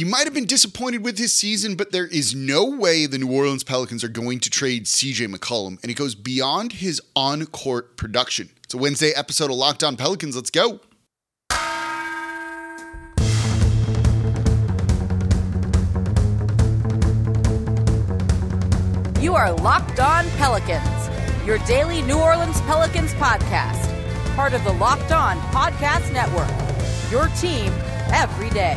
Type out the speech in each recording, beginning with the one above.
you might have been disappointed with his season, but there is no way the New Orleans Pelicans are going to trade CJ McCollum, and it goes beyond his on court production. It's a Wednesday episode of Locked On Pelicans. Let's go. You are Locked On Pelicans, your daily New Orleans Pelicans podcast, part of the Locked On Podcast Network. Your team every day.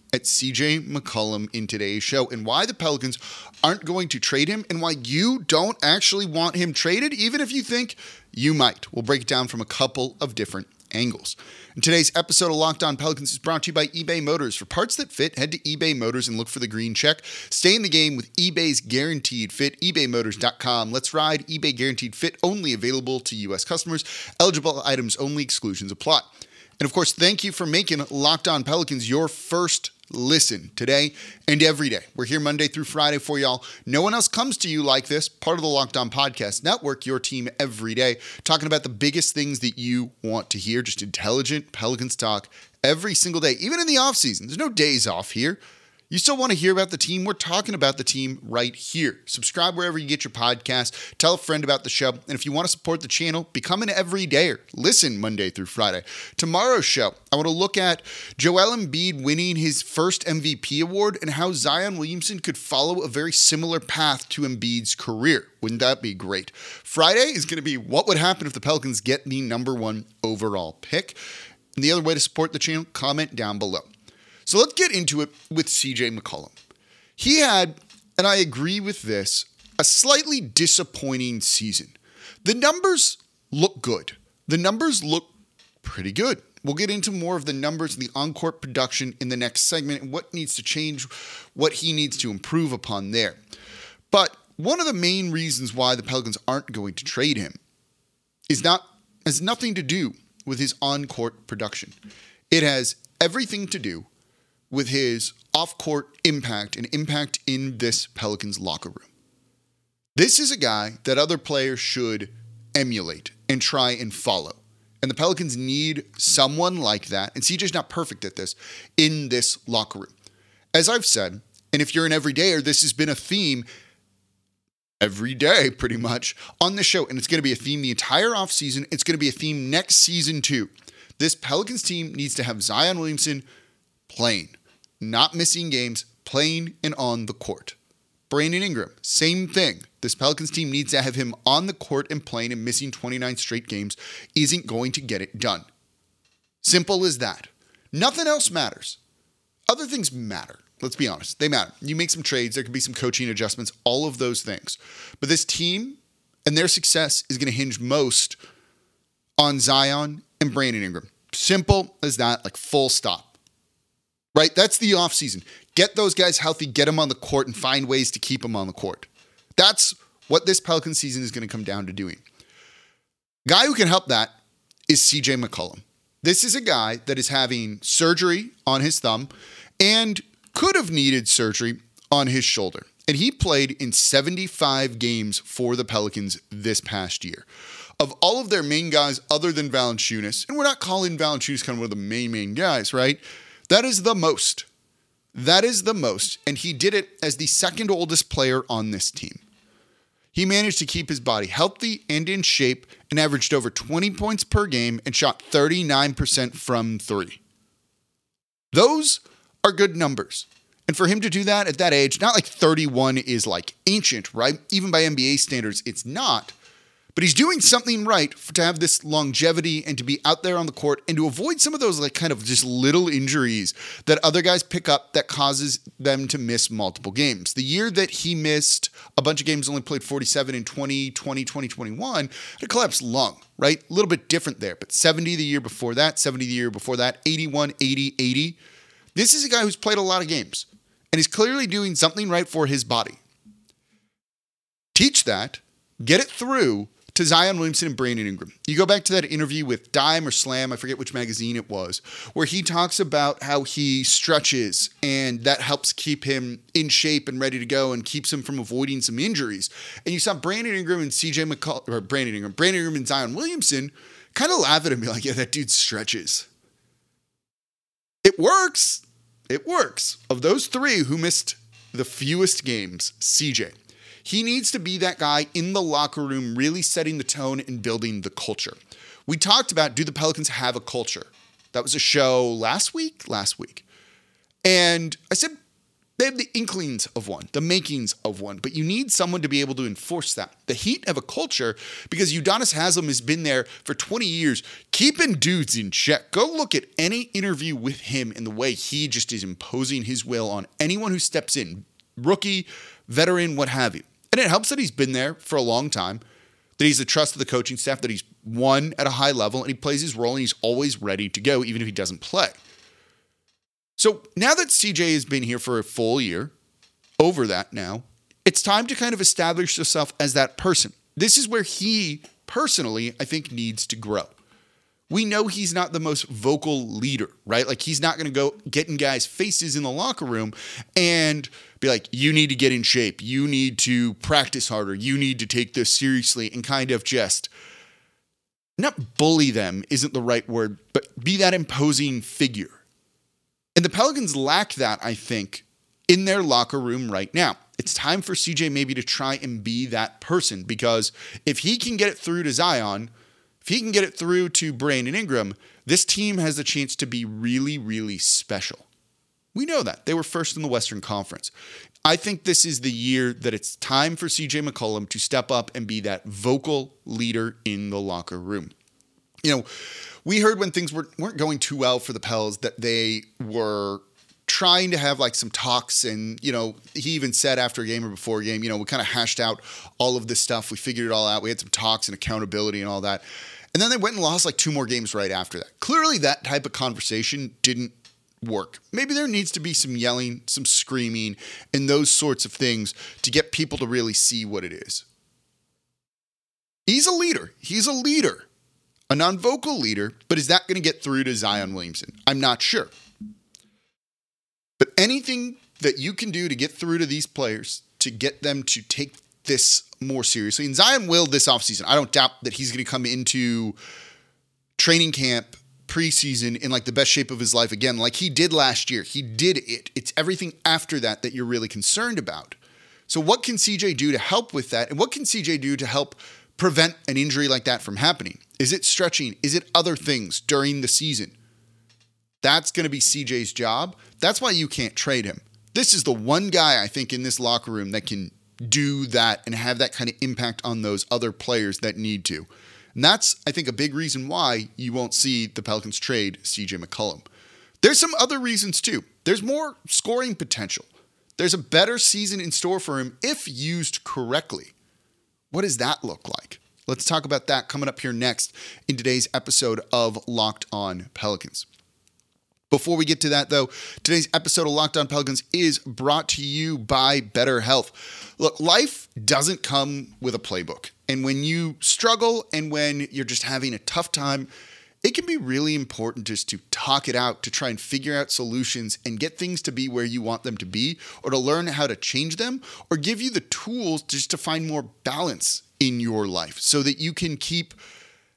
at CJ McCollum in today's show and why the Pelicans aren't going to trade him and why you don't actually want him traded, even if you think you might. We'll break it down from a couple of different angles. In today's episode of Locked On Pelicans is brought to you by eBay Motors. For parts that fit, head to eBay Motors and look for the green check. Stay in the game with eBay's guaranteed fit, ebaymotors.com. Let's ride eBay guaranteed fit only available to U.S. customers. Eligible items only, exclusions apply. And of course, thank you for making Locked On Pelicans your first listen today and every day. We're here Monday through Friday for y'all. No one else comes to you like this, part of the Locked On Podcast Network, your team every day, talking about the biggest things that you want to hear, just intelligent Pelicans talk every single day, even in the off season. There's no days off here. You still want to hear about the team? We're talking about the team right here. Subscribe wherever you get your podcast. Tell a friend about the show. And if you want to support the channel, become an everydayer. Listen Monday through Friday. Tomorrow's show, I want to look at Joel Embiid winning his first MVP award and how Zion Williamson could follow a very similar path to Embiid's career. Wouldn't that be great? Friday is going to be what would happen if the Pelicans get the number one overall pick. And the other way to support the channel, comment down below. So let's get into it with CJ McCollum. He had, and I agree with this, a slightly disappointing season. The numbers look good. The numbers look pretty good. We'll get into more of the numbers and the on-court production in the next segment and what needs to change, what he needs to improve upon there. But one of the main reasons why the Pelicans aren't going to trade him is not has nothing to do with his on-court production. It has everything to do with his off court impact and impact in this Pelicans locker room. This is a guy that other players should emulate and try and follow. And the Pelicans need someone like that. And CJ's not perfect at this in this locker room. As I've said, and if you're an everydayer, this has been a theme every day pretty much on the show. And it's going to be a theme the entire offseason. It's going to be a theme next season too. This Pelicans team needs to have Zion Williamson playing not missing games, playing and on the court. Brandon Ingram, same thing. This Pelicans team needs to have him on the court and playing and missing 29 straight games isn't going to get it done. Simple as that. Nothing else matters. Other things matter. Let's be honest. They matter. You make some trades, there could be some coaching adjustments, all of those things. But this team and their success is going to hinge most on Zion and Brandon Ingram. Simple as that, like full stop right? That's the offseason. Get those guys healthy, get them on the court, and find ways to keep them on the court. That's what this Pelican season is going to come down to doing. Guy who can help that is CJ McCollum. This is a guy that is having surgery on his thumb and could have needed surgery on his shoulder. And he played in 75 games for the Pelicans this past year. Of all of their main guys, other than Valanciunas, and we're not calling Valanciunas kind of one of the main, main guys, right? That is the most. That is the most. And he did it as the second oldest player on this team. He managed to keep his body healthy and in shape and averaged over 20 points per game and shot 39% from three. Those are good numbers. And for him to do that at that age, not like 31 is like ancient, right? Even by NBA standards, it's not. But he's doing something right for, to have this longevity and to be out there on the court and to avoid some of those like kind of just little injuries that other guys pick up that causes them to miss multiple games. The year that he missed a bunch of games, only played 47 in 2020, 2021, had a collapsed lung, right? A little bit different there, but 70 the year before that, 70 the year before that, 81, 80, 80. This is a guy who's played a lot of games and he's clearly doing something right for his body. teach that, get it through to Zion Williamson and Brandon Ingram. You go back to that interview with Dime or Slam, I forget which magazine it was, where he talks about how he stretches and that helps keep him in shape and ready to go and keeps him from avoiding some injuries. And you saw Brandon Ingram and CJ McCall or Brandon Ingram, Brandon Ingram and Zion Williamson kind of laugh at him be like, yeah, that dude stretches. It works. It works. Of those three who missed the fewest games, CJ. He needs to be that guy in the locker room, really setting the tone and building the culture. We talked about do the Pelicans have a culture? That was a show last week, last week. And I said they have the inklings of one, the makings of one, but you need someone to be able to enforce that. The Heat have a culture because Udonis Haslem has been there for 20 years, keeping dudes in check. Go look at any interview with him and the way he just is imposing his will on anyone who steps in, rookie, veteran, what have you. And it helps that he's been there for a long time, that he's the trust of the coaching staff, that he's won at a high level, and he plays his role and he's always ready to go, even if he doesn't play. So now that CJ has been here for a full year, over that now, it's time to kind of establish yourself as that person. This is where he personally, I think, needs to grow we know he's not the most vocal leader, right? Like he's not going to go get in guys' faces in the locker room and be like, you need to get in shape. You need to practice harder. You need to take this seriously and kind of just not bully them isn't the right word, but be that imposing figure. And the Pelicans lack that, I think, in their locker room right now. It's time for CJ maybe to try and be that person because if he can get it through to Zion, if he can get it through to Brandon Ingram, this team has a chance to be really, really special. We know that. They were first in the Western Conference. I think this is the year that it's time for CJ McCollum to step up and be that vocal leader in the locker room. You know, we heard when things were, weren't going too well for the Pels that they were trying to have like some talks and you know he even said after a game or before a game you know we kind of hashed out all of this stuff we figured it all out we had some talks and accountability and all that and then they went and lost like two more games right after that. Clearly, that type of conversation didn't work. Maybe there needs to be some yelling, some screaming, and those sorts of things to get people to really see what it is. He's a leader. He's a leader, a non vocal leader, but is that going to get through to Zion Williamson? I'm not sure. But anything that you can do to get through to these players, to get them to take this more seriously. And Zion will this offseason. I don't doubt that he's going to come into training camp preseason in like the best shape of his life again, like he did last year. He did it. It's everything after that that you're really concerned about. So, what can CJ do to help with that? And what can CJ do to help prevent an injury like that from happening? Is it stretching? Is it other things during the season? That's going to be CJ's job. That's why you can't trade him. This is the one guy I think in this locker room that can do that and have that kind of impact on those other players that need to. And that's, I think, a big reason why you won't see the Pelicans trade CJ McCollum. There's some other reasons too. There's more scoring potential. There's a better season in store for him if used correctly. What does that look like? Let's talk about that coming up here next in today's episode of Locked On Pelicans. Before we get to that, though, today's episode of Locked On Pelicans is brought to you by BetterHelp. Look, life doesn't come with a playbook. And when you struggle and when you're just having a tough time, it can be really important just to talk it out, to try and figure out solutions and get things to be where you want them to be, or to learn how to change them, or give you the tools just to find more balance in your life so that you can keep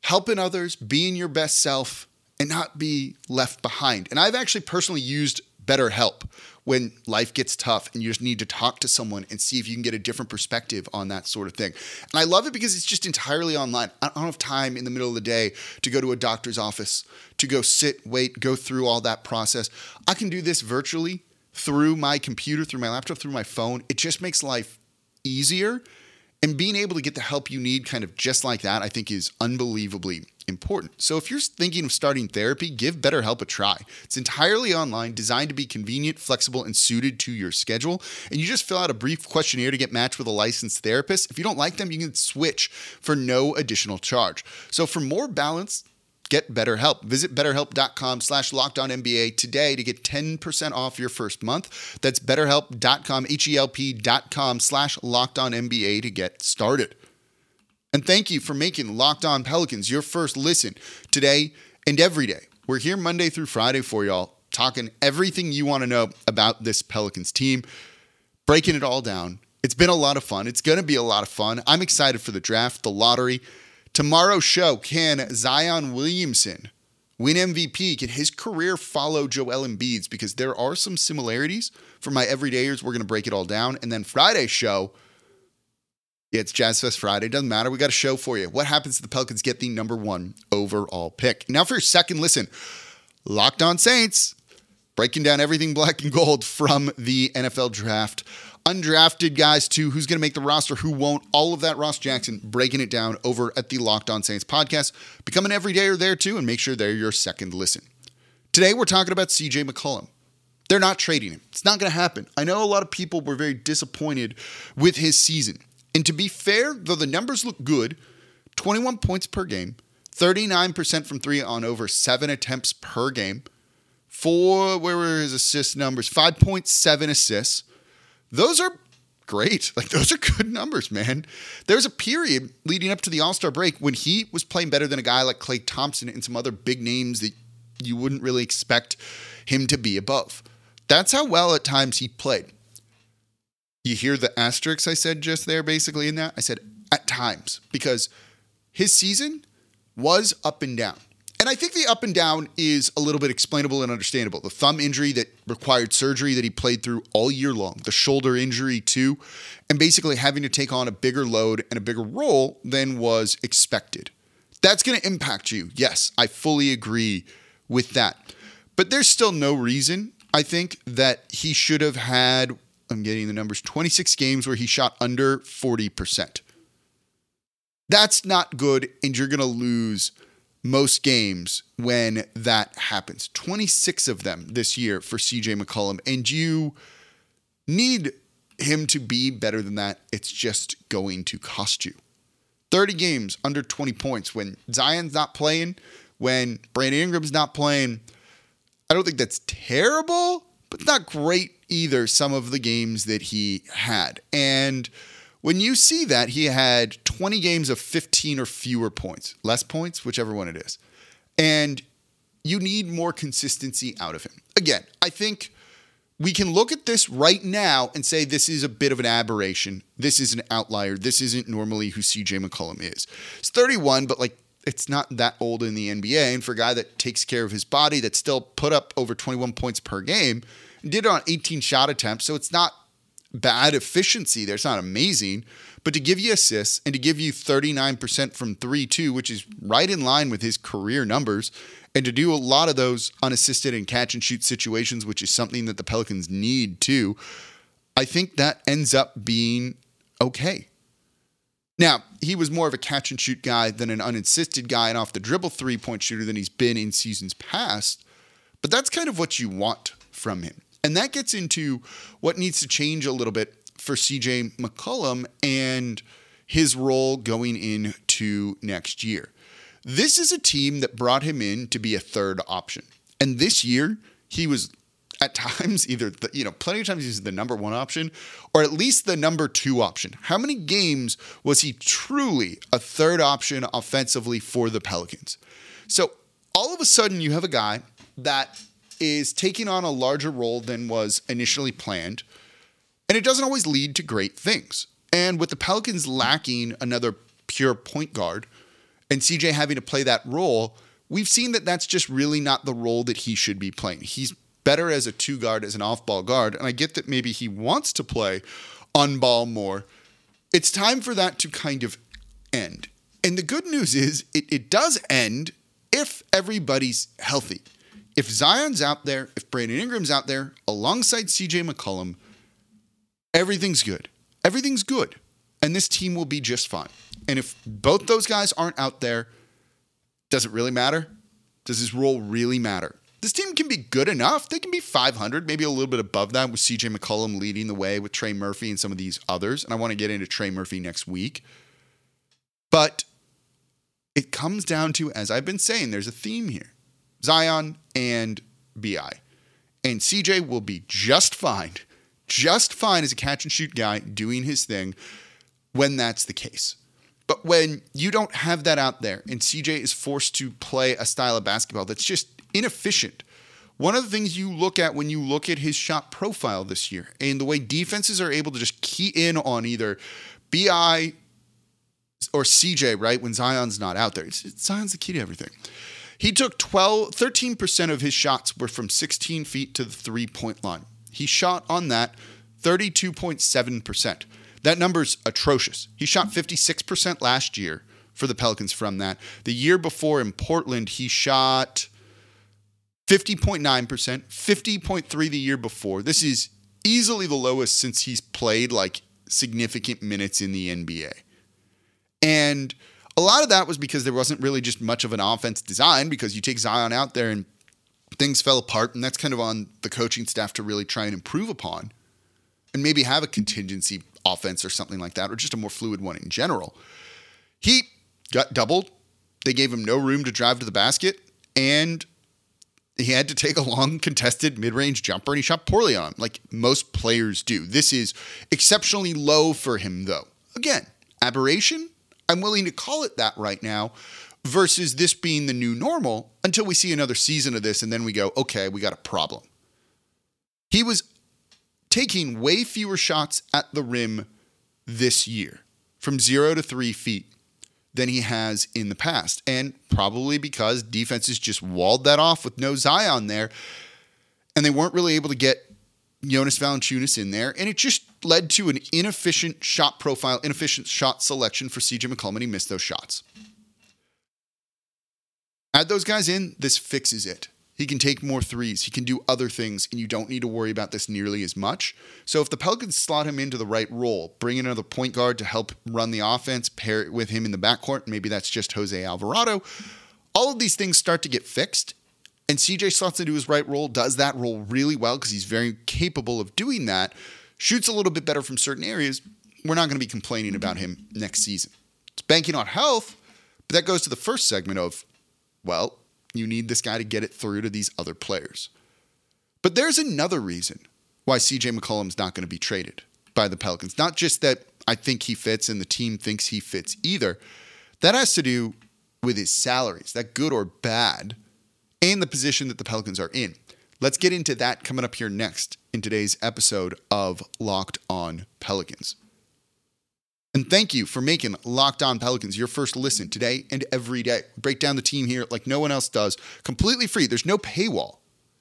helping others, being your best self, and not be left behind. And I've actually personally used BetterHelp when life gets tough and you just need to talk to someone and see if you can get a different perspective on that sort of thing. And I love it because it's just entirely online. I don't have time in the middle of the day to go to a doctor's office, to go sit, wait, go through all that process. I can do this virtually through my computer, through my laptop, through my phone. It just makes life easier. And being able to get the help you need kind of just like that, I think is unbelievably important. So if you're thinking of starting therapy, give BetterHelp a try. It's entirely online, designed to be convenient, flexible, and suited to your schedule. And you just fill out a brief questionnaire to get matched with a licensed therapist. If you don't like them, you can switch for no additional charge. So for more balance, get BetterHelp. Visit betterhelp.com slash NBA today to get 10% off your first month. That's betterhelp.com, H-E-L-P dot com slash NBA to get started. And thank you for making Locked On Pelicans your first listen today and every day. We're here Monday through Friday for y'all, talking everything you want to know about this Pelicans team, breaking it all down. It's been a lot of fun. It's going to be a lot of fun. I'm excited for the draft, the lottery. Tomorrow's show can Zion Williamson win MVP? Can his career follow Joel Embiid's? Because there are some similarities for my everydayers. We're going to break it all down. And then Friday's show, yeah, it's Jazz Fest Friday. Doesn't matter. We got a show for you. What happens if the Pelicans get the number one overall pick? Now for your second listen, Locked On Saints, breaking down everything black and gold from the NFL draft undrafted guys too, who's going to make the roster, who won't, all of that. Ross Jackson breaking it down over at the Locked On Saints podcast. Become an everydayer there too, and make sure they're your second listen. Today we're talking about CJ McCollum. They're not trading him. It's not going to happen. I know a lot of people were very disappointed with his season. And to be fair, though the numbers look good 21 points per game, 39% from three on over seven attempts per game, four, where were his assist numbers? 5.7 assists, those are great. Like those are good numbers, man. There's a period leading up to the All Star break when he was playing better than a guy like Klay Thompson and some other big names that you wouldn't really expect him to be above. That's how well at times he played. You hear the asterisks I said just there, basically in that? I said at times because his season was up and down. And I think the up and down is a little bit explainable and understandable. The thumb injury that required surgery that he played through all year long, the shoulder injury too, and basically having to take on a bigger load and a bigger role than was expected. That's going to impact you. Yes, I fully agree with that. But there's still no reason, I think, that he should have had, I'm getting the numbers, 26 games where he shot under 40%. That's not good, and you're going to lose most games when that happens. 26 of them this year for CJ McCollum. And you need him to be better than that. It's just going to cost you. 30 games under 20 points when Zion's not playing, when Brandon Ingram's not playing. I don't think that's terrible, but not great either, some of the games that he had. And when you see that, he had 20 games of 15 or fewer points, less points, whichever one it is. And you need more consistency out of him. Again, I think we can look at this right now and say this is a bit of an aberration. This is an outlier. This isn't normally who CJ McCollum is. It's 31, but like it's not that old in the NBA. And for a guy that takes care of his body, that still put up over 21 points per game, and did it on 18 shot attempts. So it's not bad efficiency there. It's not amazing, but to give you assists and to give you 39% from 3 2, which is right in line with his career numbers, and to do a lot of those unassisted and catch and shoot situations, which is something that the Pelicans need too, I think that ends up being okay. Now, he was more of a catch and shoot guy than an unassisted guy and off the dribble three point shooter than he's been in seasons past, but that's kind of what you want from him. And that gets into what needs to change a little bit for CJ McCollum and his role going into next year. This is a team that brought him in to be a third option. And this year, he was at times either the, you know plenty of times he's the number one option or at least the number two option how many games was he truly a third option offensively for the pelicans so all of a sudden you have a guy that is taking on a larger role than was initially planned, and it doesn't always lead to great things. And with the Pelicans lacking another pure point guard and CJ having to play that role, we've seen that that's just really not the role that he should be playing. He's better as a two guard, as an off ball guard. And I get that maybe he wants to play on ball more. It's time for that to kind of end. And the good news is it, it does end if everybody's healthy if Zion's out there, if Brandon Ingram's out there alongside CJ McCollum, everything's good. Everything's good. And this team will be just fine. And if both those guys aren't out there, does it really matter? Does his role really matter? This team can be good enough. They can be 500, maybe a little bit above that with CJ McCollum leading the way with Trey Murphy and some of these others. And I want to get into Trey Murphy next week. But it comes down to, as I've been saying, there's a theme here Zion and BI. And CJ will be just fine, just fine as a catch and shoot guy doing his thing when that's the case. But when you don't have that out there and CJ is forced to play a style of basketball that's just inefficient, one of the things you look at when you look at his shot profile this year and the way defenses are able to just key in on either BI or CJ, right? When Zion's not out there, it's, Zion's the key to everything. He took 12, 13% of his shots were from 16 feet to the three point line. He shot on that 32.7%. That number's atrocious. He shot 56% last year for the Pelicans from that. The year before in Portland, he shot 50.9%, 50.3 the year before. This is easily the lowest since he's played like significant minutes in the NBA. And a lot of that was because there wasn't really just much of an offense design because you take Zion out there and things fell apart. And that's kind of on the coaching staff to really try and improve upon and maybe have a contingency offense or something like that, or just a more fluid one in general. He got doubled. They gave him no room to drive to the basket. And he had to take a long contested mid-range jumper and he shot poorly on him like most players do this is exceptionally low for him though again aberration I'm willing to call it that right now versus this being the new normal until we see another season of this and then we go, okay, we got a problem. He was taking way fewer shots at the rim this year from zero to three feet than he has in the past. And probably because defenses just walled that off with no Zion there. And they weren't really able to get Jonas Valanciunas in there, and it just led to an inefficient shot profile, inefficient shot selection for CJ McCollum, and he missed those shots. Add those guys in, this fixes it. He can take more threes. He can do other things, and you don't need to worry about this nearly as much. So, if the Pelicans slot him into the right role, bring in another point guard to help run the offense, pair it with him in the backcourt, maybe that's just Jose Alvarado, all of these things start to get fixed, and CJ slots into his right role, does that role really well because he's very capable of doing that, shoots a little bit better from certain areas. We're not going to be complaining about him next season. It's banking on health, but that goes to the first segment of, well, you need this guy to get it through to these other players. But there's another reason why CJ McCollum's not going to be traded by the Pelicans. Not just that I think he fits and the team thinks he fits either. That has to do with his salaries, that good or bad and the position that the Pelicans are in. Let's get into that coming up here next in today's episode of Locked On Pelicans. And thank you for making Locked On Pelicans your first listen today and every day. Break down the team here like no one else does, completely free. There's no paywall.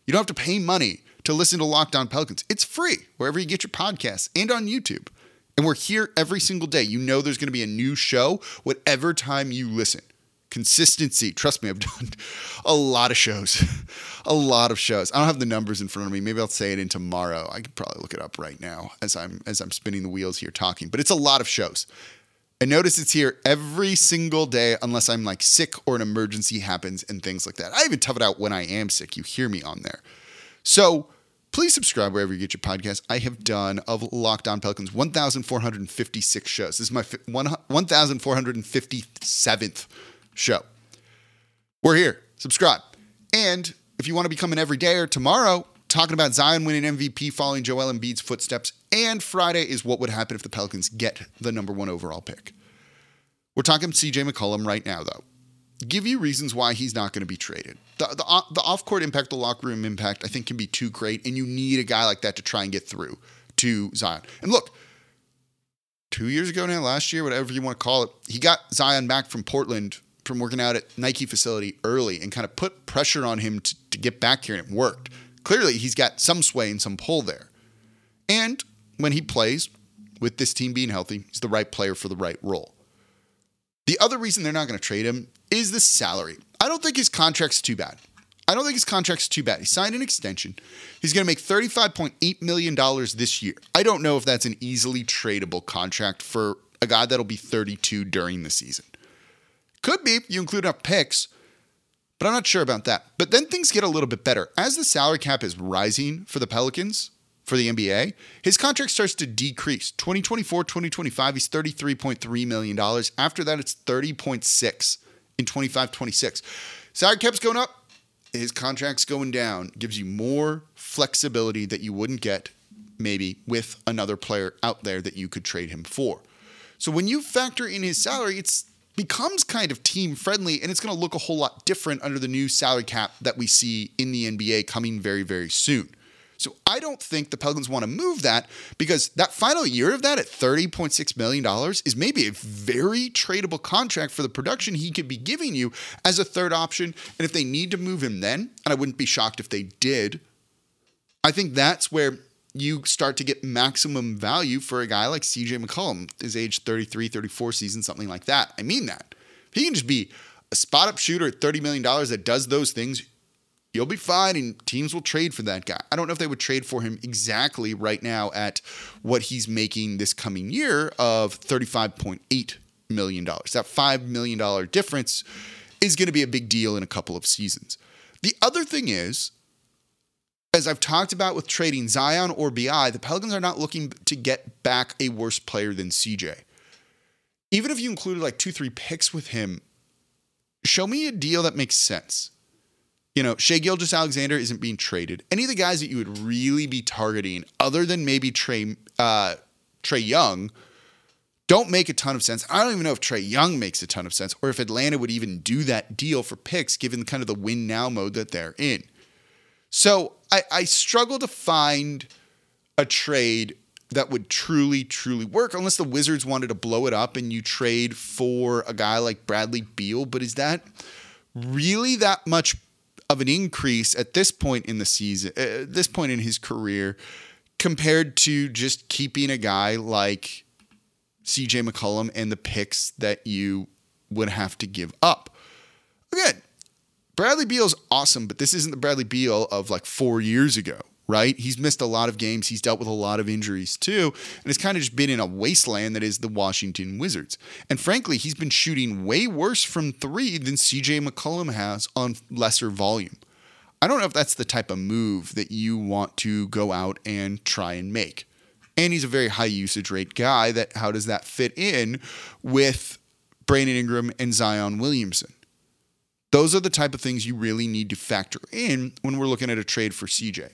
You don't have to pay money to listen to Locked On Pelicans. It's free wherever you get your podcasts and on YouTube. And we're here every single day. You know there's going to be a new show whatever time you listen consistency. Trust me, I've done a lot of shows, a lot of shows. I don't have the numbers in front of me. Maybe I'll say it in tomorrow. I could probably look it up right now as I'm as I'm spinning the wheels here talking. But it's a lot of shows. And notice it's here every single day unless I'm like sick or an emergency happens and things like that. I even tough it out when I am sick. You hear me on there. So please subscribe wherever you get your podcast. I have done of Locked On Pelicans 1,456 shows. This is my 1,457th show. We're here. Subscribe. And if you want to become an everydayer tomorrow, talking about Zion winning MVP, following Joel Embiid's footsteps, and Friday is what would happen if the Pelicans get the number one overall pick. We're talking CJ McCollum right now, though. Give you reasons why he's not going to be traded. The, the, uh, the off court impact, the locker room impact, I think can be too great, and you need a guy like that to try and get through to Zion. And look, two years ago now, last year, whatever you want to call it, he got Zion back from Portland from working out at Nike facility early and kind of put pressure on him to, to get back here, and it worked. Clearly, he's got some sway and some pull there. And when he plays, with this team being healthy, he's the right player for the right role. The other reason they're not going to trade him is the salary. I don't think his contract's too bad. I don't think his contract's too bad. He signed an extension. He's going to make $35.8 million this year. I don't know if that's an easily tradable contract for a guy that'll be 32 during the season. Could be you include enough picks, but I'm not sure about that. But then things get a little bit better. As the salary cap is rising for the Pelicans, for the NBA, his contract starts to decrease. 2024, 2025, he's $33.3 million. After that, it's 30.6. in 25 26. Salary cap's going up, his contract's going down. Gives you more flexibility that you wouldn't get maybe with another player out there that you could trade him for. So when you factor in his salary, it's becomes kind of team friendly and it's going to look a whole lot different under the new salary cap that we see in the NBA coming very very soon. So I don't think the Pelicans want to move that because that final year of that at $30.6 million is maybe a very tradable contract for the production he could be giving you as a third option. And if they need to move him then, and I wouldn't be shocked if they did, I think that's where you start to get maximum value for a guy like CJ McCollum, his age 33, 34 season, something like that. I mean that. He can just be a spot up shooter at $30 million that does those things. You'll be fine, and teams will trade for that guy. I don't know if they would trade for him exactly right now at what he's making this coming year of $35.8 million. That $5 million difference is going to be a big deal in a couple of seasons. The other thing is, as I've talked about with trading Zion or BI, the Pelicans are not looking to get back a worse player than CJ. Even if you included like two, three picks with him, show me a deal that makes sense. You know, Shai Gilgeous-Alexander isn't being traded. Any of the guys that you would really be targeting, other than maybe Trey uh, Trae Young, don't make a ton of sense. I don't even know if Trae Young makes a ton of sense, or if Atlanta would even do that deal for picks, given kind of the win now mode that they're in. So I, I struggle to find a trade that would truly, truly work unless the Wizards wanted to blow it up and you trade for a guy like Bradley Beal. But is that really that much of an increase at this point in the season, at uh, this point in his career, compared to just keeping a guy like CJ McCollum and the picks that you would have to give up? Again, Bradley Beal's awesome, but this isn't the Bradley Beal of like four years ago, right? He's missed a lot of games. He's dealt with a lot of injuries too. And it's kind of just been in a wasteland that is the Washington Wizards. And frankly, he's been shooting way worse from three than CJ McCollum has on lesser volume. I don't know if that's the type of move that you want to go out and try and make. And he's a very high usage rate guy that how does that fit in with Brandon Ingram and Zion Williamson? Those are the type of things you really need to factor in when we're looking at a trade for CJ.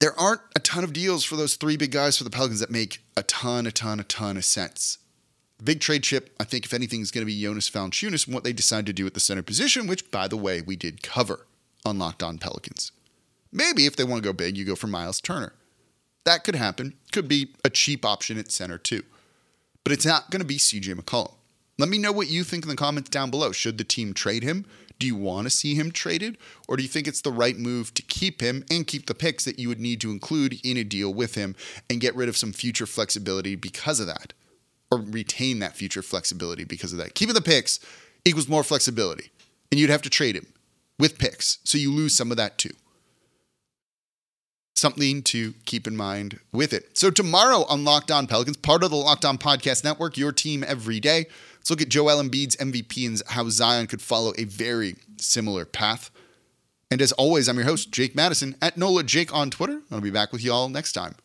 There aren't a ton of deals for those three big guys for the Pelicans that make a ton, a ton, a ton of sense. Big trade chip, I think, if anything, is going to be Jonas Valanciunas and what they decide to do at the center position, which, by the way, we did cover on Locked On Pelicans. Maybe if they want to go big, you go for Miles Turner. That could happen. Could be a cheap option at center, too. But it's not going to be CJ McCollum. Let me know what you think in the comments down below. Should the team trade him? Do you want to see him traded? Or do you think it's the right move to keep him and keep the picks that you would need to include in a deal with him and get rid of some future flexibility because of that? Or retain that future flexibility because of that? Keeping the picks equals more flexibility. And you'd have to trade him with picks. So you lose some of that too something to keep in mind with it. So tomorrow on Locked On Pelicans, part of the Locked On Podcast Network, your team every day. Let's look at Joel Embiid's MVP and how Zion could follow a very similar path. And as always, I'm your host, Jake Madison at NOLA Jake on Twitter. I'll be back with you all next time.